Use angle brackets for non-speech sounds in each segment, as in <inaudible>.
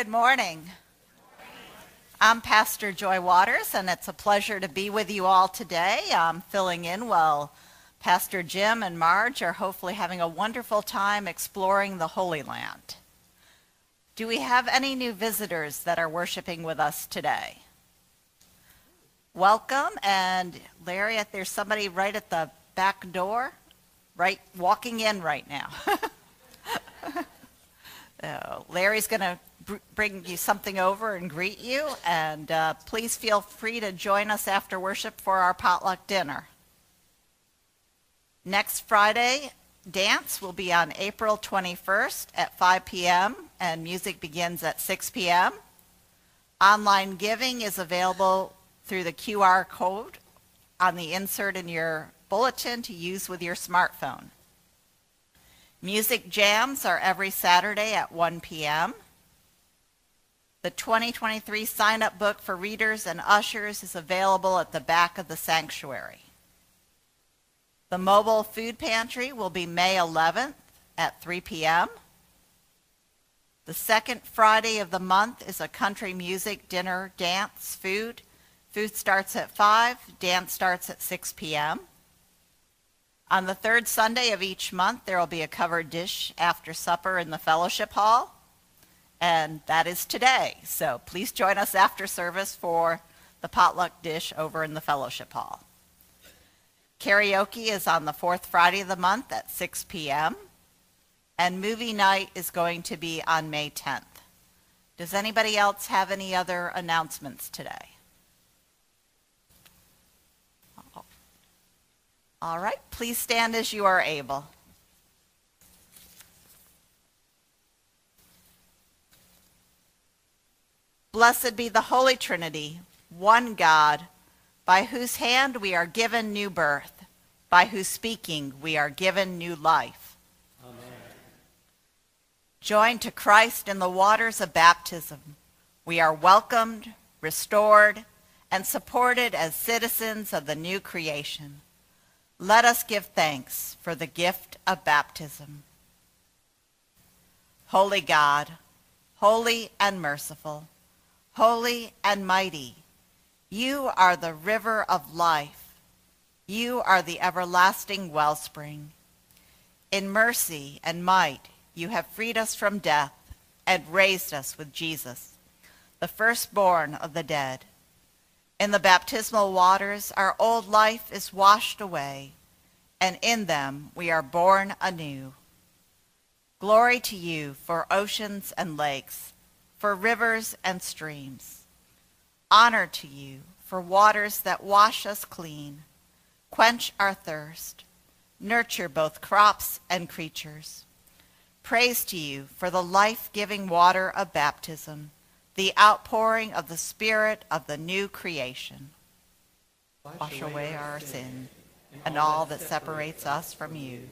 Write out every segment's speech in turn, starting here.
Good morning. I'm Pastor Joy Waters, and it's a pleasure to be with you all today. I'm filling in while Pastor Jim and Marge are hopefully having a wonderful time exploring the Holy Land. Do we have any new visitors that are worshiping with us today? Welcome, and Larry, if there's somebody right at the back door, right walking in right now. uh, <laughs> Larry's going to bring you something over and greet you. And uh, please feel free to join us after worship for our potluck dinner. Next Friday, dance will be on April 21st at 5 p.m. and music begins at 6 p.m. Online giving is available through the QR code on the insert in your bulletin to use with your smartphone. Music jams are every Saturday at 1 p.m. The 2023 sign-up book for readers and ushers is available at the back of the sanctuary. The mobile food pantry will be May 11th at 3 p.m. The second Friday of the month is a country music dinner, dance, food. Food starts at 5, dance starts at 6 p.m. On the third Sunday of each month, there will be a covered dish after supper in the fellowship hall and that is today. So please join us after service for the potluck dish over in the fellowship hall. Karaoke is on the fourth Friday of the month at 6 p.m. And movie night is going to be on May 10th. Does anybody else have any other announcements today? All right, please stand as you are able. Blessed be the Holy Trinity, one God, by whose hand we are given new birth, by whose speaking we are given new life. Amen. Joined to Christ in the waters of baptism, we are welcomed, restored, and supported as citizens of the new creation. Let us give thanks for the gift of baptism. Holy God, holy and merciful, holy and mighty. You are the river of life. You are the everlasting wellspring. In mercy and might, you have freed us from death and raised us with Jesus, the firstborn of the dead. In the baptismal waters, our old life is washed away, and in them we are born anew. Glory to you for oceans and lakes, for rivers and streams. Honor to you for waters that wash us clean, quench our thirst, nurture both crops and creatures. Praise to you for the life-giving water of baptism, the outpouring of the Spirit of the new creation. Wash away our sin and all that separates us from you.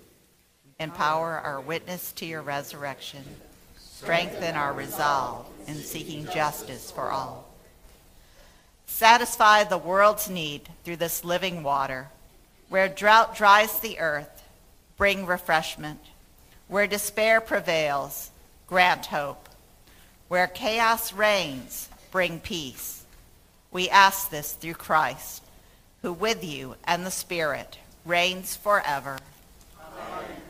Empower our witness to your resurrection Strengthen our resolve in seeking justice for all. Satisfy the world's need through this living water. Where drought dries the earth, bring refreshment. Where despair prevails, grant hope. Where chaos reigns, bring peace. We ask this through Christ, who with you and the Spirit reigns forever. great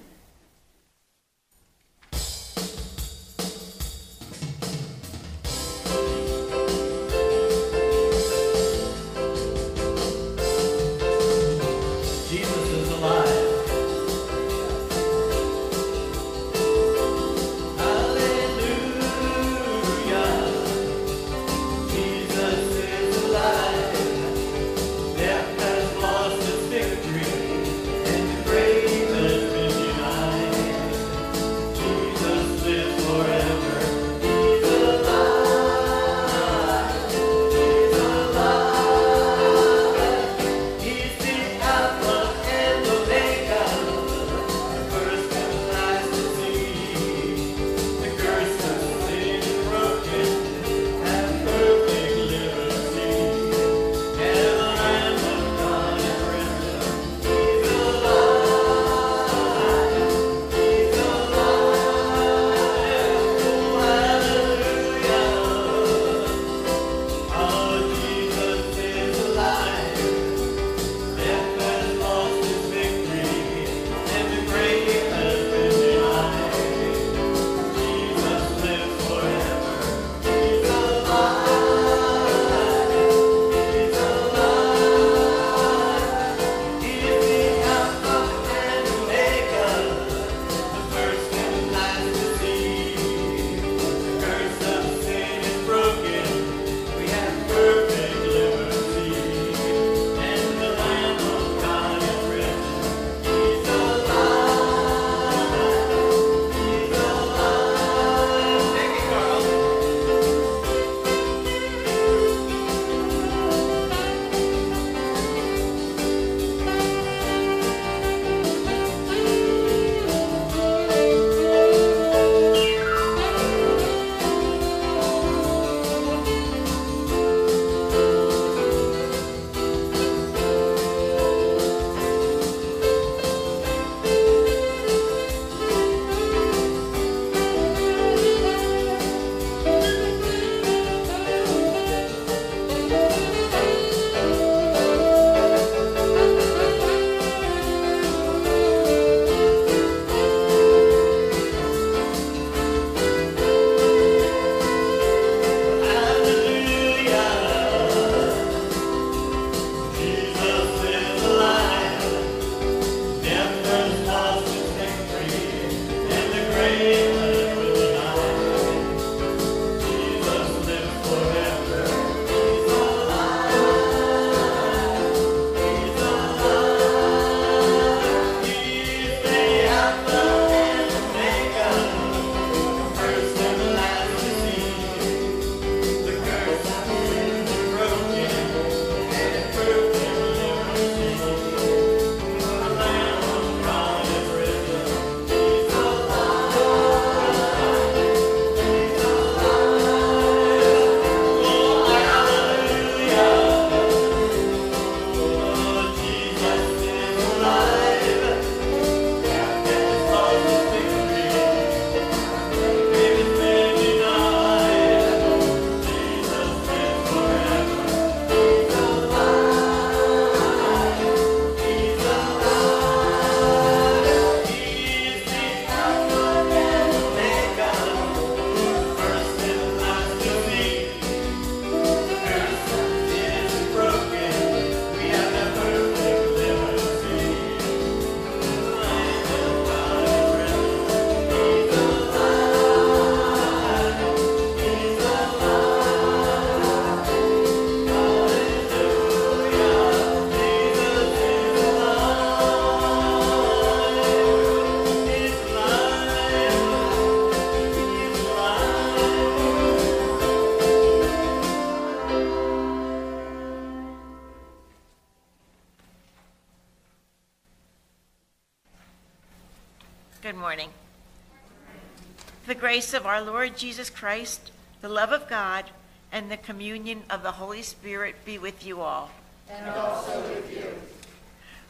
of our Lord Jesus Christ, the love of God, and the communion of the Holy Spirit be with you all. and also with you.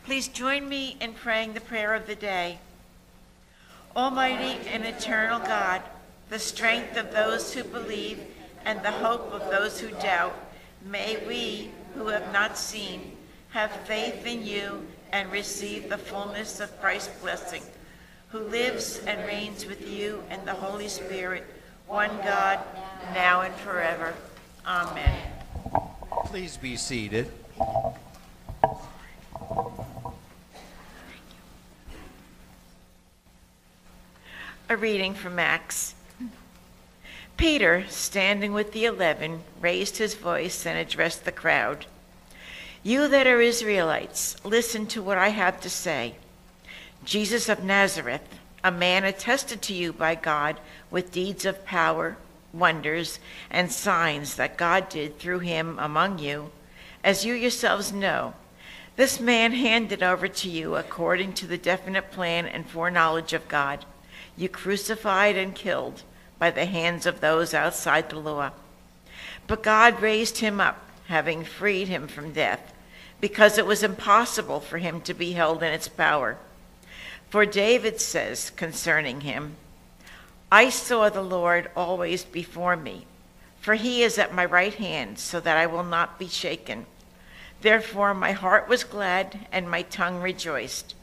Please join me in praying the prayer of the day. Almighty and eternal God, the strength of those who believe and the hope of those who doubt, may we, who have not seen, have faith in you and receive the fullness of Christ's blessing, who lives and reigns with you and the Holy Spirit, one God, now and forever. Amen. Please be seated. A reading from Acts. Peter, standing with the eleven, raised his voice and addressed the crowd. You that are Israelites, listen to what I have to say. Jesus of Nazareth, a man attested to you by God with deeds of power, wonders, and signs that God did through him among you, as you yourselves know. This man handed over to you according to the definite plan and foreknowledge of God. You crucified and killed by the hands of those outside the law. But God raised him up, having freed him from death, because it was impossible for him to be held in its power. For David says concerning him, I saw the Lord always before me, for he is at my right hand, so that I will not be shaken. Therefore my heart was glad, and my tongue rejoiced.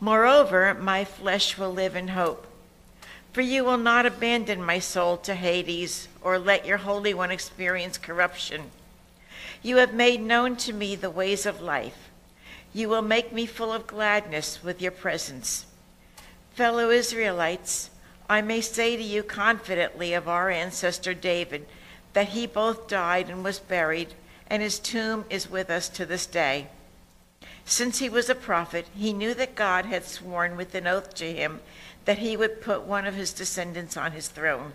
Moreover, my flesh will live in hope. For you will not abandon my soul to Hades, or let your Holy One experience corruption. You have made known to me the ways of life. You will make me full of gladness with your presence. Fellow Israelites, I may say to you confidently of our ancestor David that he both died and was buried, and his tomb is with us to this day. Since he was a prophet, he knew that God had sworn with an oath to him that he would put one of his descendants on his throne.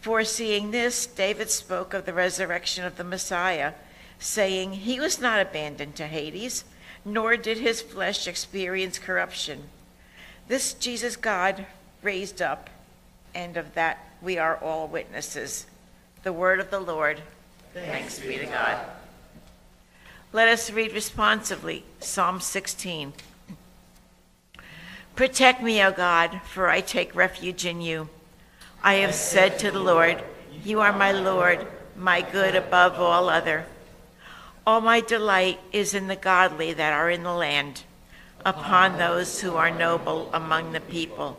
Foreseeing this, David spoke of the resurrection of the Messiah, saying, He was not abandoned to Hades, nor did his flesh experience corruption. This Jesus God raised up, and of that we are all witnesses. The word of the Lord. Thanks, be to God. Let us read responsively Psalm 16. Protect me, O God, for I take refuge in you. I have said to the Lord, You are my Lord, my good above all other. All my delight is in the godly that are in the land, upon those who are noble among the people.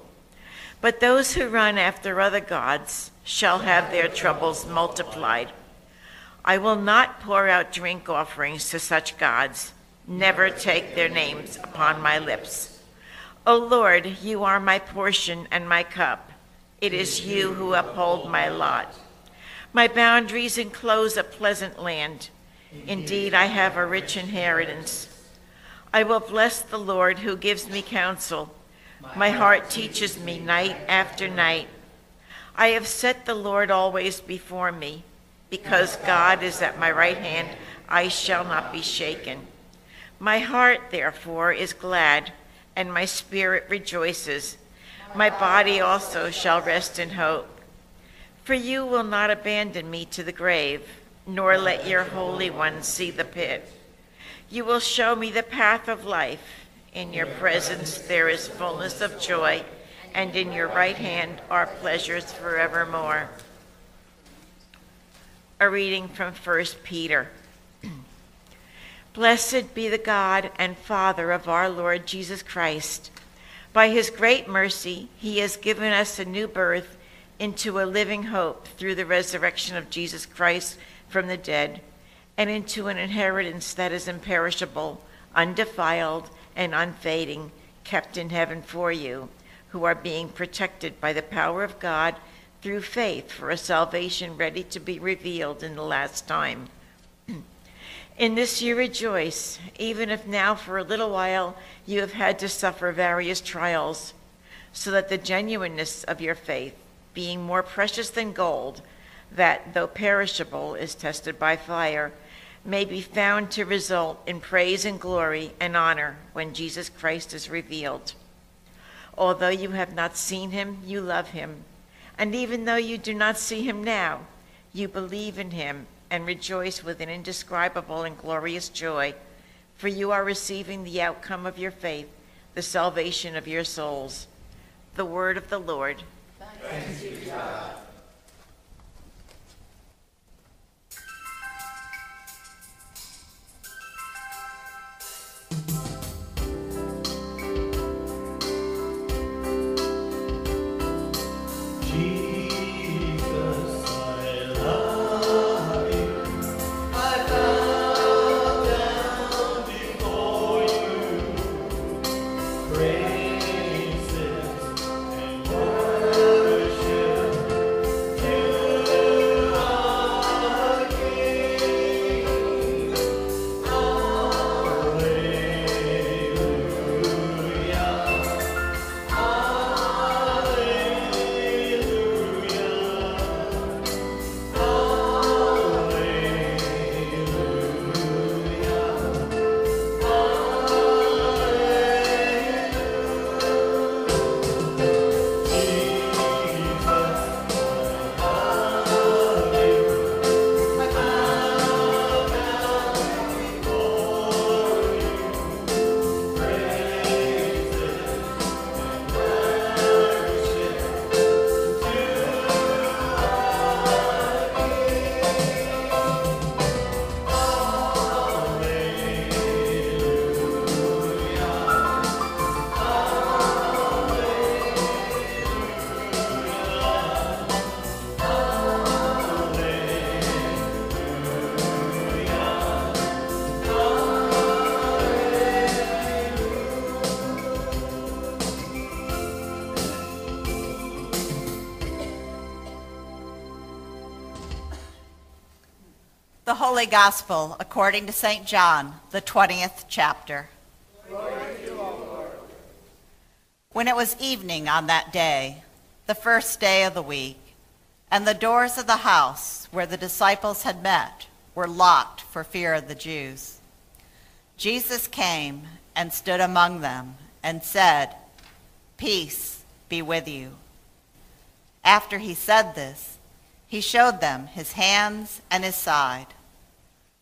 But those who run after other gods shall have their troubles multiplied. I will not pour out drink offerings to such gods, never take their names upon my lips. O Lord, you are my portion and my cup. It is you who uphold my lot. My boundaries enclose a pleasant land. Indeed, I have a rich inheritance. I will bless the Lord who gives me counsel. My heart teaches me night after night. I have set the Lord always before me. Because God is at my right hand, I shall not be shaken. My heart, therefore, is glad, and my spirit rejoices. My body also shall rest in hope. For you will not abandon me to the grave, nor let your Holy One see the pit. You will show me the path of life. In your presence there is fullness of joy, and in your right hand are pleasures forevermore. A reading from 1 Peter. <clears throat> Blessed be the God and Father of our Lord Jesus Christ. By his great mercy, he has given us a new birth into a living hope through the resurrection of Jesus Christ from the dead, and into an inheritance that is imperishable, undefiled, and unfading, kept in heaven for you, who are being protected by the power of God through faith for a salvation ready to be revealed in the last time. <clears throat> In this you rejoice, even if now for a little while you have had to suffer various trials, so that the genuineness of your faith, being more precious than gold, that though perishable is tested by fire, may be found to result in praise and glory and honor when Jesus Christ is revealed. Although you have not seen him, you love him. And even though you do not see him now, you believe in him and rejoice with an indescribable and glorious joy, for you are receiving the outcome of your faith, the salvation of your souls. The word of the Lord. Jesus, Holy Gospel according to St. John, the 20th chapter. When it was evening on that day, the first day of the week, and the doors of the house where the disciples had met were locked for fear of the Jews, Jesus came and stood among them and said, Peace be with you. After he said this, he showed them his hands and his side.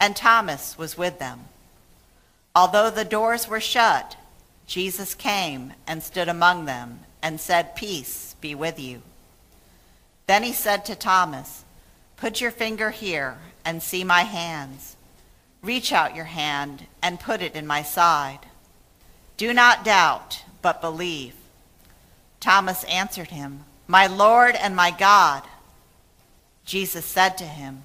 and Thomas was with them. Although the doors were shut, Jesus came and stood among them and said, Peace be with you. Then he said to Thomas, Put your finger here and see my hands. Reach out your hand and put it in my side. Do not doubt, but believe. Thomas answered him, My Lord and my God. Jesus said to him,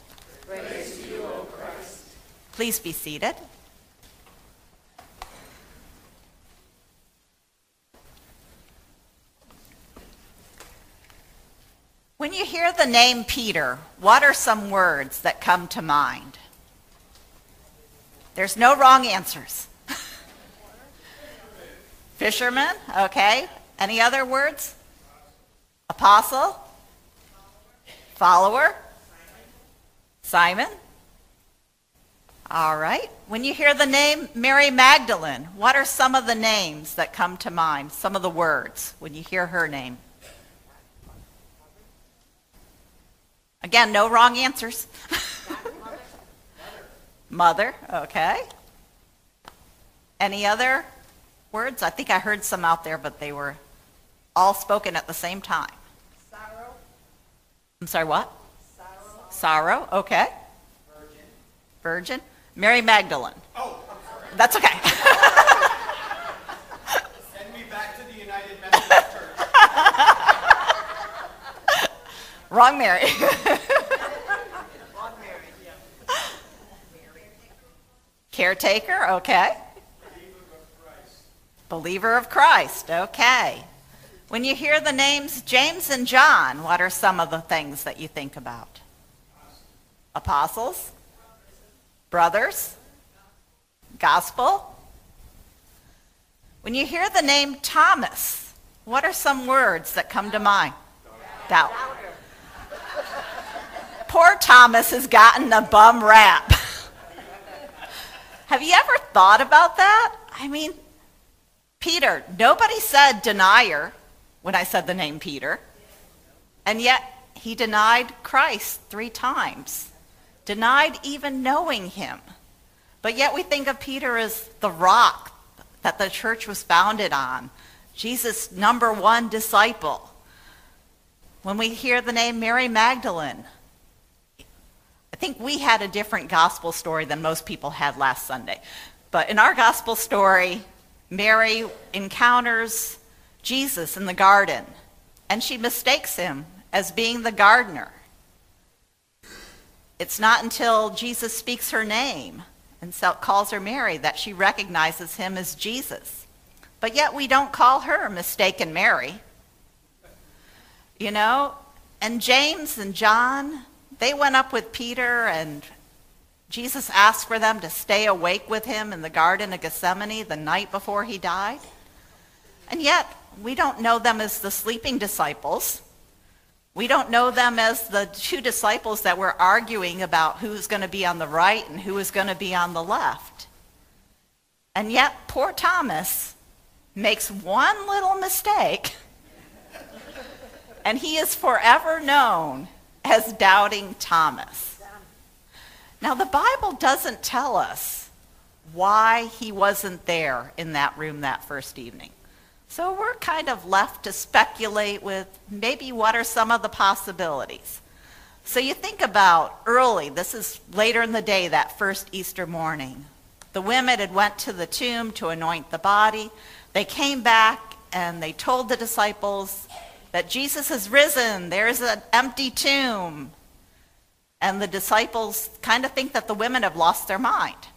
Praise you, O Christ. Please be seated. When you hear the name Peter, what are some words that come to mind? There's no wrong answers. <laughs> Fisherman, okay. Any other words? Apostle, Follower? Simon? All right. When you hear the name Mary Magdalene, what are some of the names that come to mind? Some of the words when you hear her name? Again, no wrong answers. <laughs> Mother, okay. Any other words? I think I heard some out there, but they were all spoken at the same time. Sorrow, I'm sorry, what? Sorrow, okay. virgin. Virgin. Mary Magdalene. Oh, I'm sorry. That's okay. <laughs> Send me back to the United Methodist Church. Wrong Mary. Aunt Mary, yeah. Caretaker, okay. Believer of Christ. Believer of Christ, okay. When you hear the names James and John, what are some of the things that you think about? Apostles? Brothers? Gospel? When you hear the name Thomas, what are some words that come to mind? Doubt. Poor Thomas has gotten a bum rap. Have you ever thought about that? I mean, Peter, nobody said denier when I said the name Peter. And yet he denied Christ three times, denied even knowing him. But yet we think of Peter as the rock that the church was founded on, Jesus' number one disciple. When we hear the name Mary Magdalene, I think we had a different gospel story than most people had last Sunday. But in our gospel story, Mary encounters Jesus in the garden, and she mistakes him as being the gardener. It's not until Jesus speaks her name and calls her Mary that she recognizes him as Jesus. But yet we don't call her mistaken Mary. You know, and James and John, they went up with Peter and Jesus asked for them to stay awake with him in the Garden of Gethsemane the night before he died. And yet, we don't know them as the sleeping disciples. We don't know them as the two disciples that were arguing about who's going to be on the right and who is going to be on the left. And yet, poor Thomas makes one little mistake, and he is forever known as Doubting Thomas. Now, the Bible doesn't tell us why he wasn't there in that room that first evening. So we're kind of left to speculate with maybe what are some of the possibilities. So you think about early, this is later in the day, that first Easter morning. The women had went to the tomb to anoint the body. They came back and they told the disciples that Jesus has risen. There's an empty tomb. And the disciples kind of think that the women have lost their mind.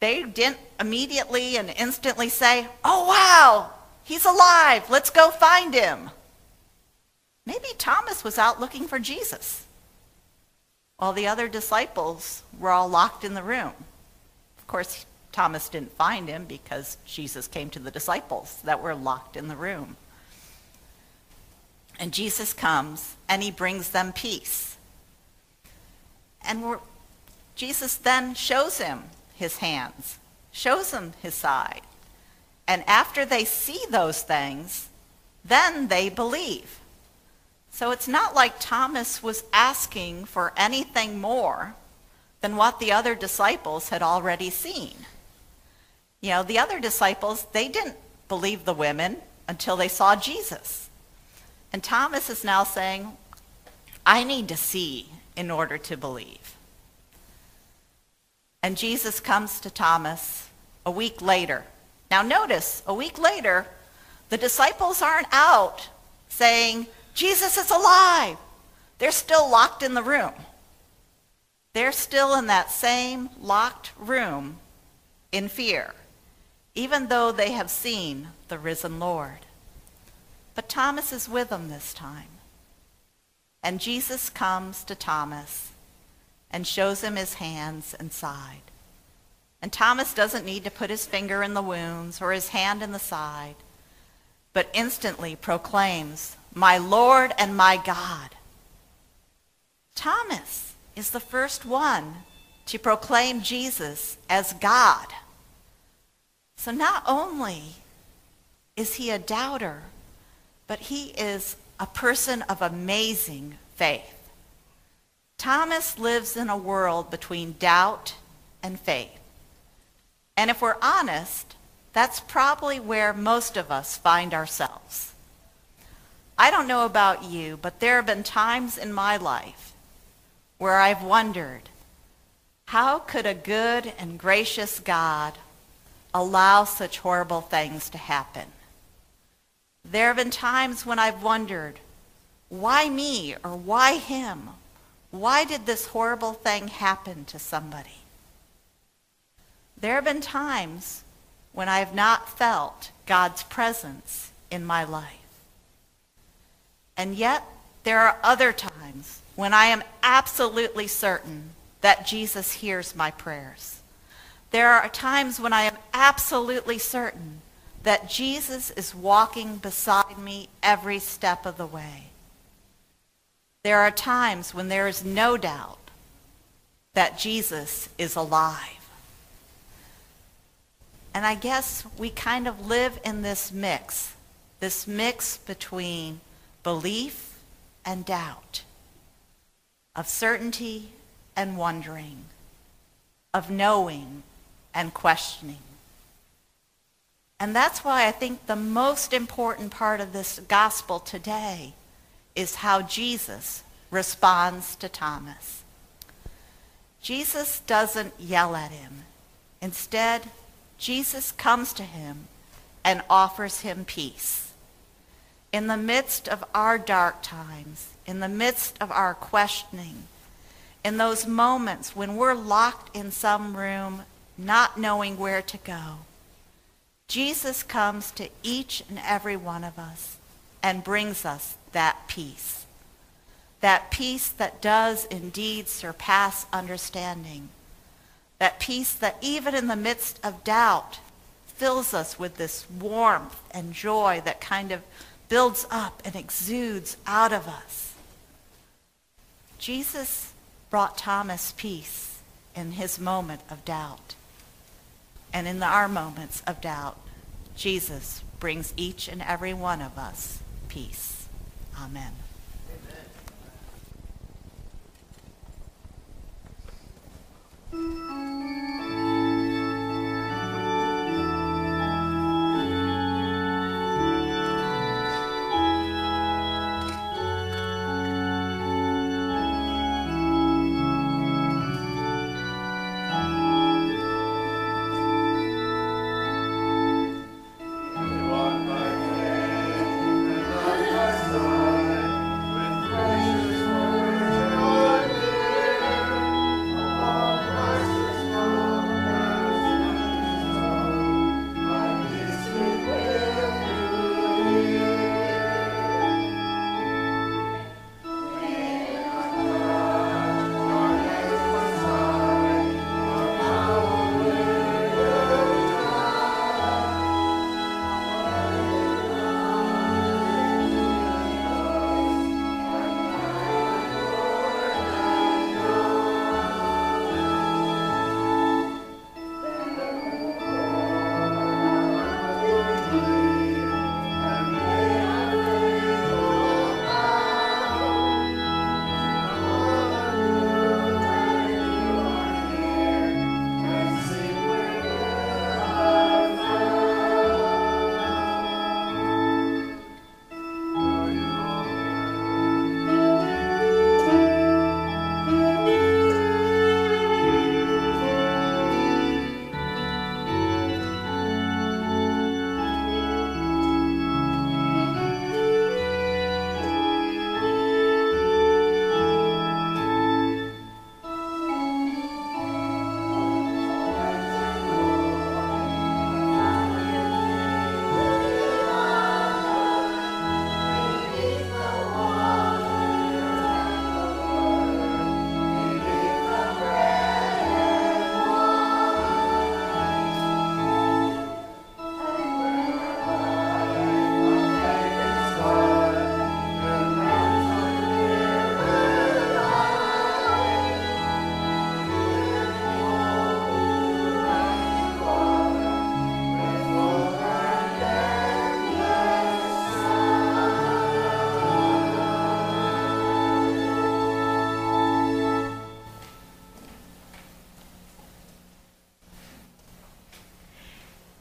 They didn't immediately and instantly say, Oh, wow, he's alive. Let's go find him. Maybe Thomas was out looking for Jesus while the other disciples were all locked in the room. Of course, Thomas didn't find him because Jesus came to the disciples that were locked in the room. And Jesus comes and he brings them peace. And Jesus then shows him his hands, shows him his side. And after they see those things, then they believe. So it's not like Thomas was asking for anything more than what the other disciples had already seen. You know, the other disciples, they didn't believe the women until they saw Jesus. And Thomas is now saying, I need to see in order to believe. And Jesus comes to Thomas a week later. Now notice, a week later, the disciples aren't out saying, Jesus is alive. They're still locked in the room. They're still in that same locked room in fear, even though they have seen the risen Lord. But Thomas is with them this time. And Jesus comes to Thomas and shows him his hands and side. And Thomas doesn't need to put his finger in the wounds or his hand in the side, but instantly proclaims, My Lord and my God. Thomas is the first one to proclaim Jesus as God. So not only is he a doubter, but he is a person of amazing faith. Thomas lives in a world between doubt and faith. And if we're honest, that's probably where most of us find ourselves. I don't know about you, but there have been times in my life where I've wondered, how could a good and gracious God allow such horrible things to happen? There have been times when I've wondered, why me or why him? Why did this horrible thing happen to somebody? There have been times when I have not felt God's presence in my life. And yet, there are other times when I am absolutely certain that Jesus hears my prayers. There are times when I am absolutely certain that Jesus is walking beside me every step of the way. There are times when there is no doubt that Jesus is alive. And I guess we kind of live in this mix, this mix between belief and doubt, of certainty and wondering, of knowing and questioning. And that's why I think the most important part of this gospel today is how Jesus responds to Thomas. Jesus doesn't yell at him. Instead, Jesus comes to him and offers him peace. In the midst of our dark times, in the midst of our questioning, in those moments when we're locked in some room not knowing where to go, Jesus comes to each and every one of us and brings us that peace. That peace that does indeed surpass understanding. That peace that even in the midst of doubt fills us with this warmth and joy that kind of builds up and exudes out of us. Jesus brought Thomas peace in his moment of doubt. And in our moments of doubt, Jesus brings each and every one of us peace. Amen. With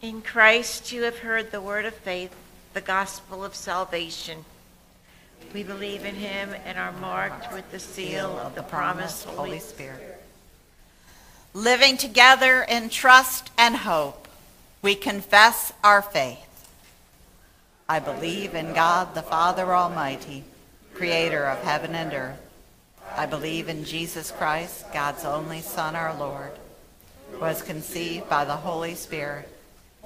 In Christ you have heard the word of faith, the gospel of salvation. We believe in him and are marked with the seal of the promised Holy Spirit. Living together in trust and hope, we confess our faith. I believe in God the Father Almighty, creator of heaven and earth. I believe in Jesus Christ, God's only Son, our Lord, who was conceived by the Holy Spirit,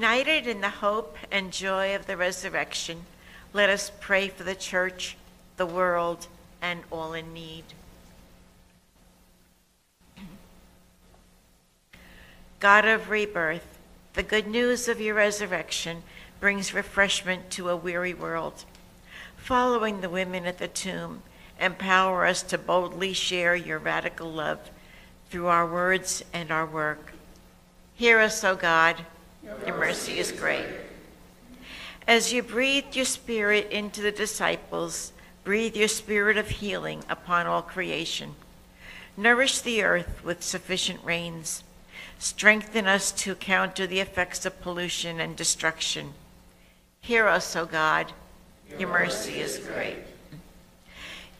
United in the hope and joy of the resurrection, let us pray for the church, the world, and all in need. God of rebirth, the good news of your resurrection brings refreshment to a weary world. Following the women at the tomb, empower us to boldly share your radical love through our words and our work. Hear us, O God. Your mercy is great. As you breathed your spirit into the disciples, breathe your spirit of healing upon all creation. Nourish the earth with sufficient rains. Strengthen us to counter the effects of pollution and destruction. Hear us, O God. Your mercy is great.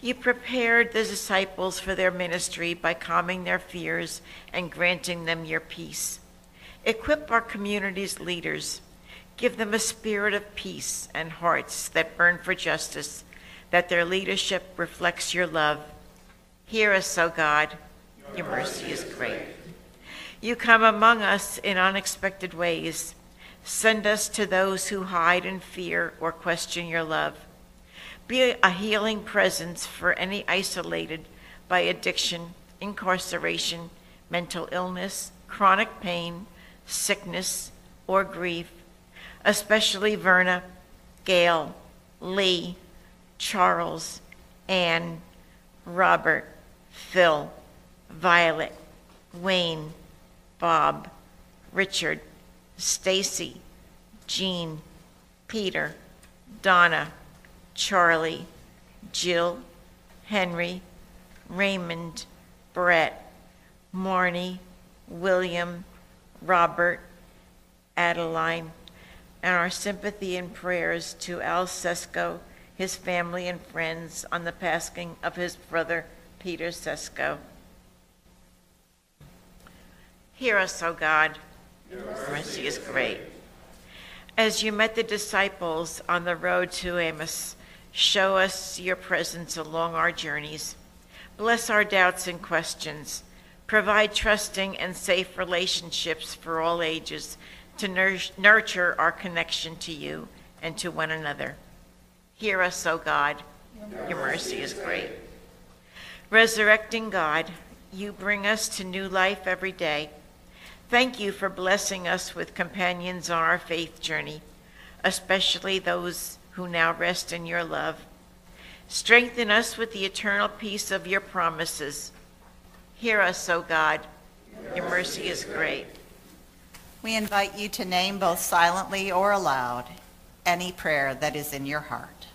You prepared the disciples for their ministry by calming their fears and granting them your peace. Equip our community's leaders. Give them a spirit of peace and hearts that burn for justice, that their leadership reflects your love. Hear us, O God. Your mercy is great. You come among us in unexpected ways. Send us to those who hide in fear or question your love. Be a healing presence for any isolated by addiction, incarceration, mental illness, chronic pain, sickness, or grief, especially Verna, Gail, Lee, Charles, Anne, Robert, Phil, Violet, Wayne, Bob, Richard, Stacy, Jean, Peter, Donna, Charlie, Jill, Henry, Raymond, Brett, Marnie, William, Robert, Adeline, and our sympathy and prayers to Al Sesko, his family and friends on the passing of his brother Peter Sesko. Hear us, O God. Mercy is great. As you met the disciples on the road to Emmaus, show us your presence along our journeys. Bless our doubts and questions. Provide trusting and safe relationships for all ages to nur- nurture our connection to you and to one another. Hear us, O God. Your mercy is great. Resurrecting God, you bring us to new life every day. Thank you for blessing us with companions on our faith journey, especially those who now rest in your love. Strengthen us with the eternal peace of your promises. Hear us, O God. Your mercy is great. We invite you to name both silently or aloud any prayer that is in your heart.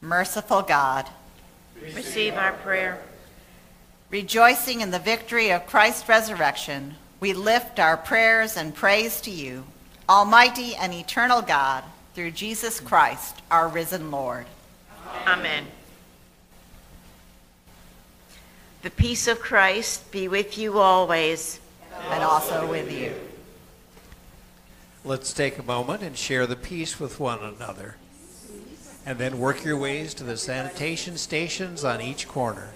Merciful God, Receive our prayer. rejoicing in the victory of Christ's resurrection, we lift our prayers and praise to you, Almighty and eternal God, through Jesus Christ, our risen Lord. Amen. The peace of Christ be with you always. and also with you. Let's take a moment and share the peace with one another. And then work your ways to the sanitation stations on each corner.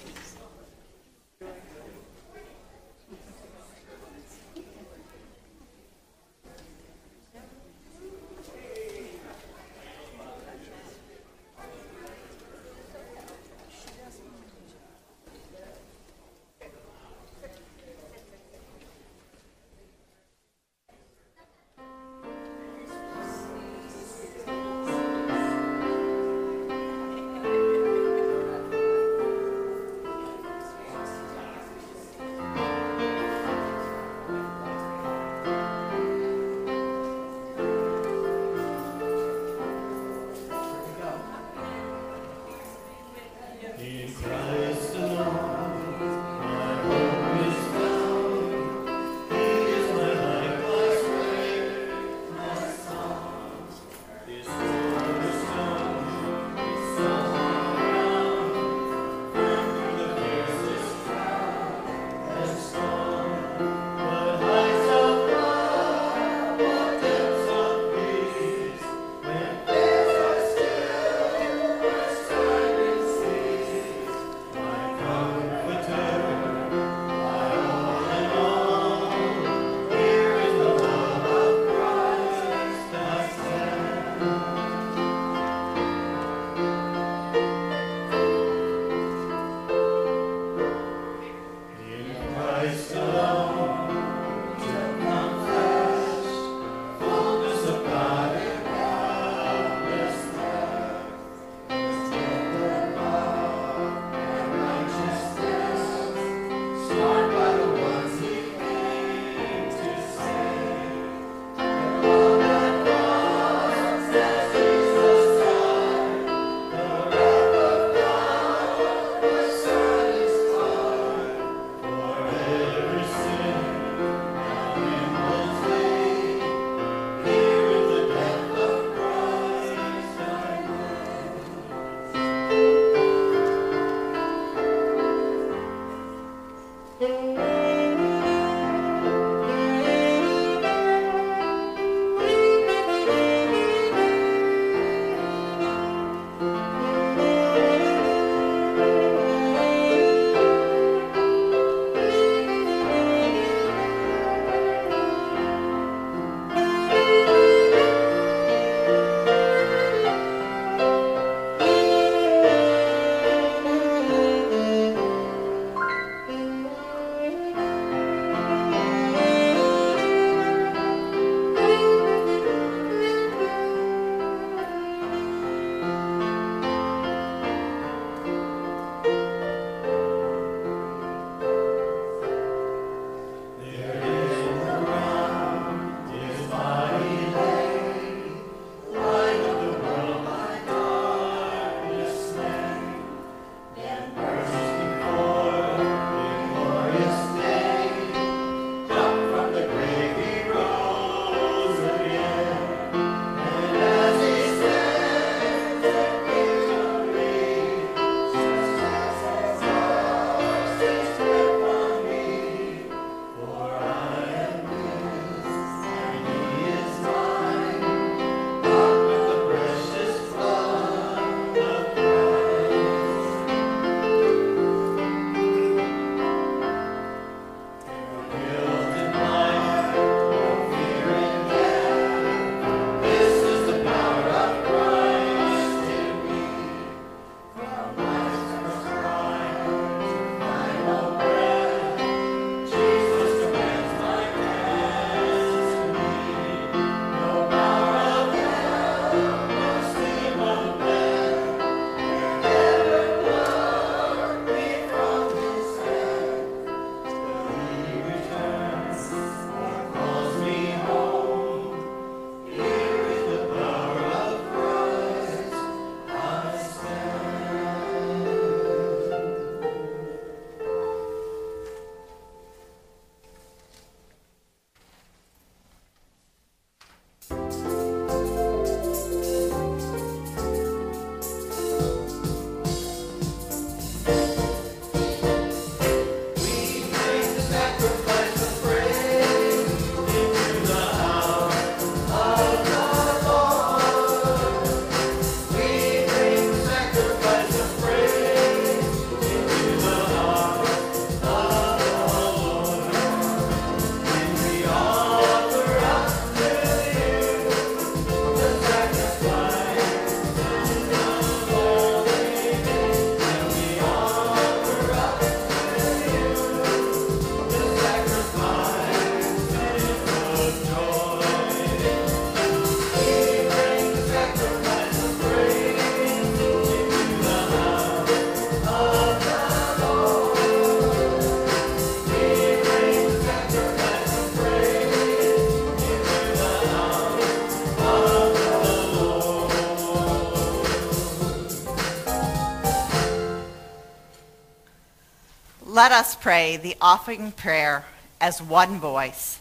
Let us pray the offering prayer as one voice.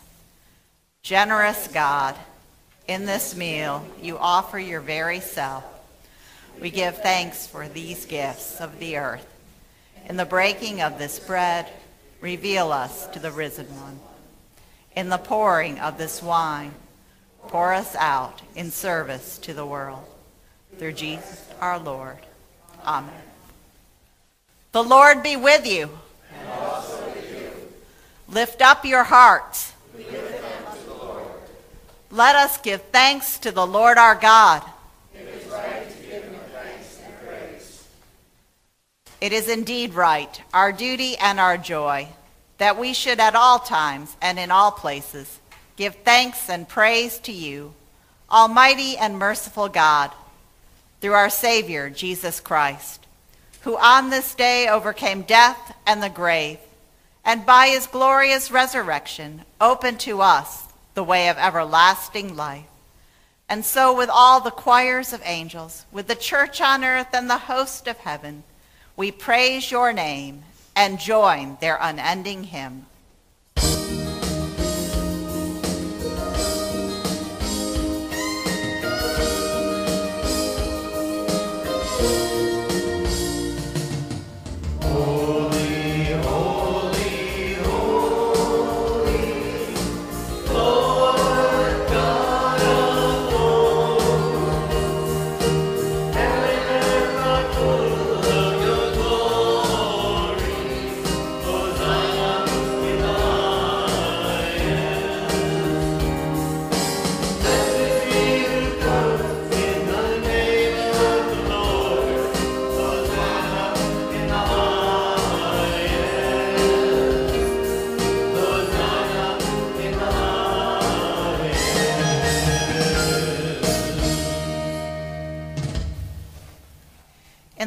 Generous God, in this meal you offer your very self. We give thanks for these gifts of the earth. In the breaking of this bread, reveal us to the risen one. In the pouring of this wine, pour us out in service to the world. Through Jesus our Lord. Amen. The Lord be with you. Lift up your hearts. Let us give thanks to the Lord our God. It is right to give him thanks and praise. It is indeed right, our duty and our joy, that we should at all times and in all places give thanks and praise to you, Almighty and merciful God, through our Savior, Jesus Christ, who on this day overcame death and the grave, and by his glorious resurrection opened to us the way of everlasting life. And so, with all the choirs of angels, with the church on earth and the host of heaven, we praise your name and join their unending hymn.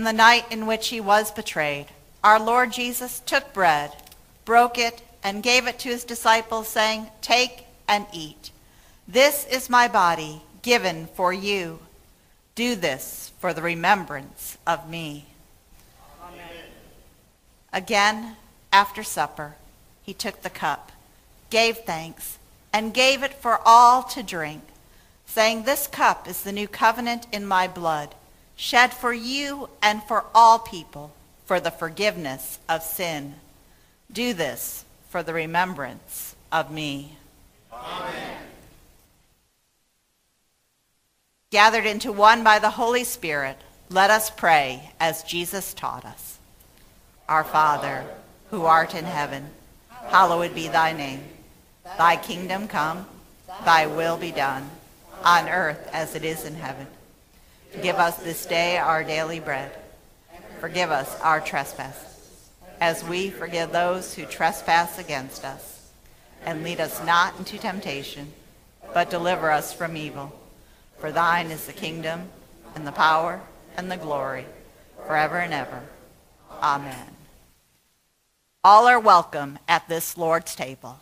In the night in which he was betrayed, our Lord Jesus took bread, broke it, and gave it to his disciples, saying, Take and eat. This is my body given for you. Do this for the remembrance of me. Amen. Again, after supper, he took the cup, gave thanks, and gave it for all to drink, saying, This cup is the new covenant in my blood, shed for you and for all people for the forgiveness of sin. Do this for the remembrance of me. Amen. Gathered into one by the Holy Spirit, let us pray as Jesus taught us. Our Father, who art in heaven, hallowed be thy name. Thy kingdom come, thy will be done, on earth as it is in heaven. Give us this day our daily bread. Forgive us our trespasses, as we forgive those who trespass against us. And lead us not into temptation, but deliver us from evil. For thine is the kingdom, and the power, and the glory, forever and ever. Amen. All are welcome at this Lord's table.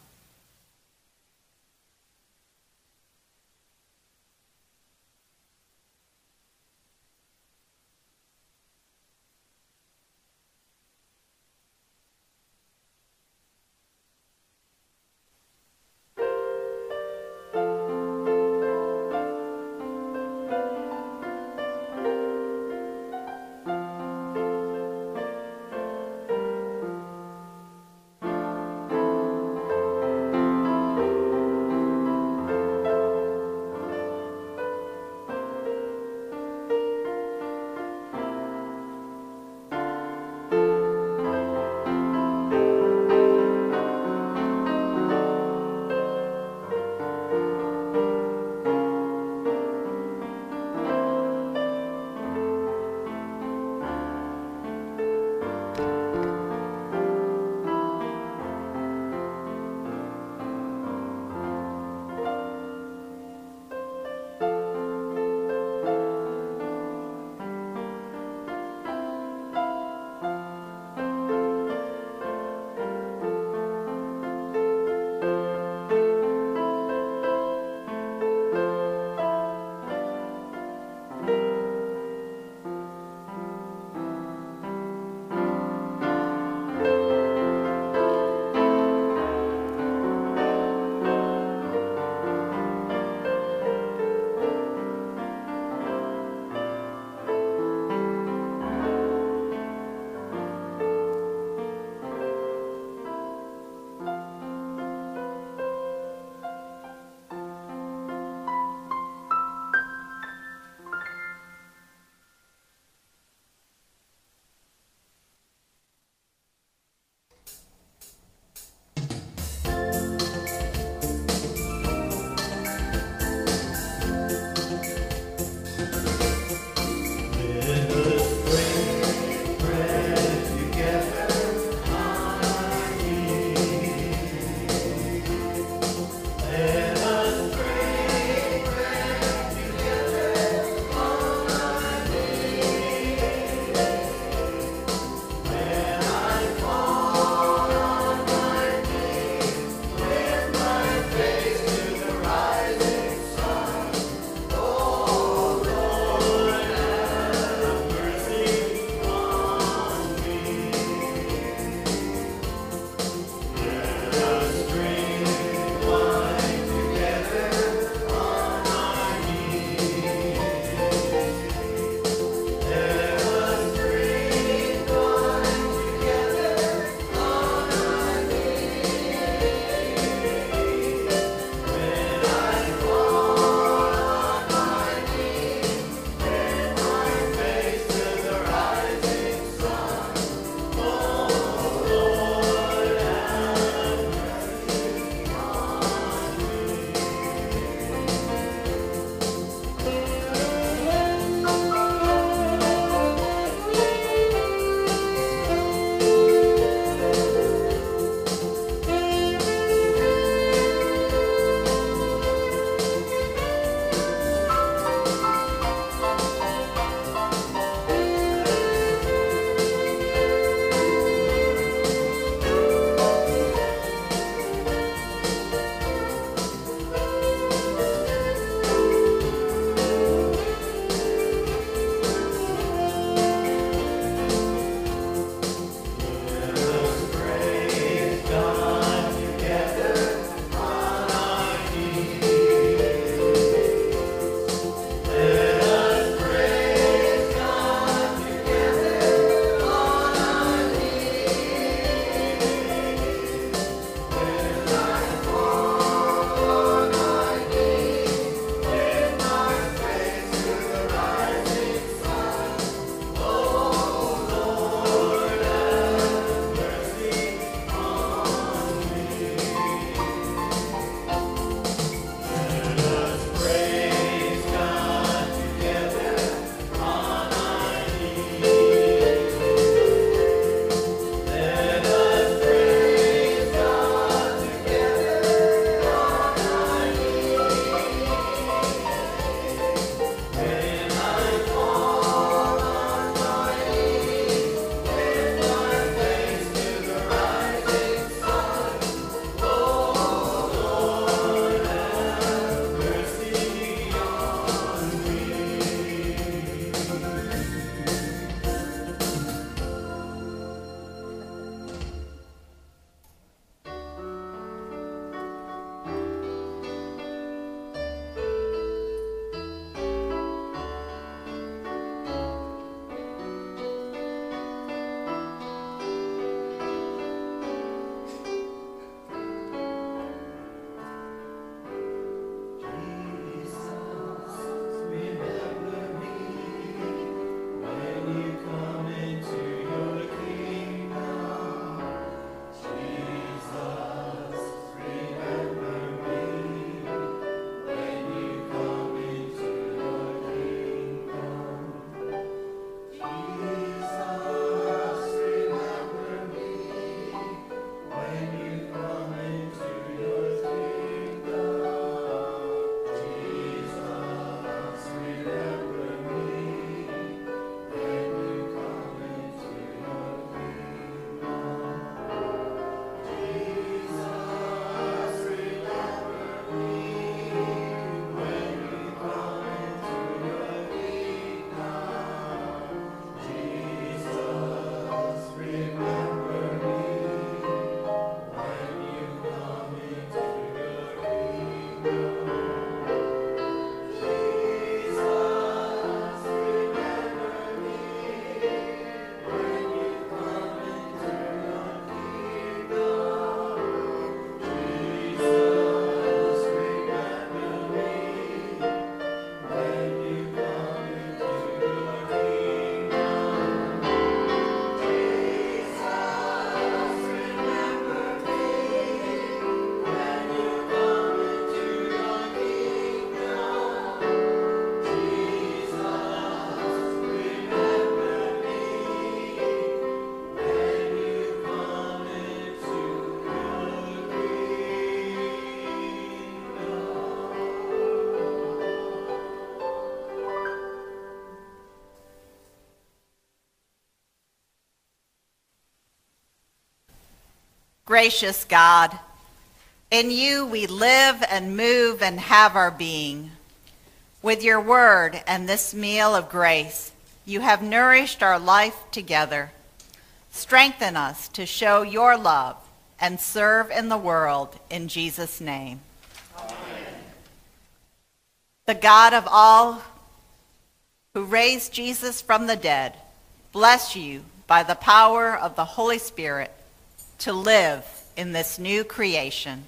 Gracious God, in you we live and move and have our being. With your word and this meal of grace, you have nourished our life together. Strengthen us to show your love and serve in the world in Jesus' name. Amen. The God of all who raised Jesus from the dead, bless you by the power of the Holy Spirit to live in this new creation.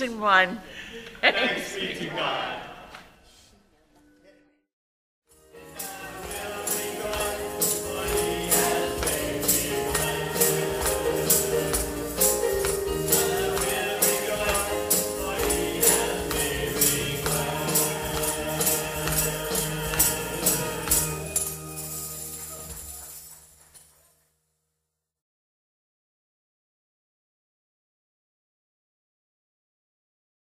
In peace.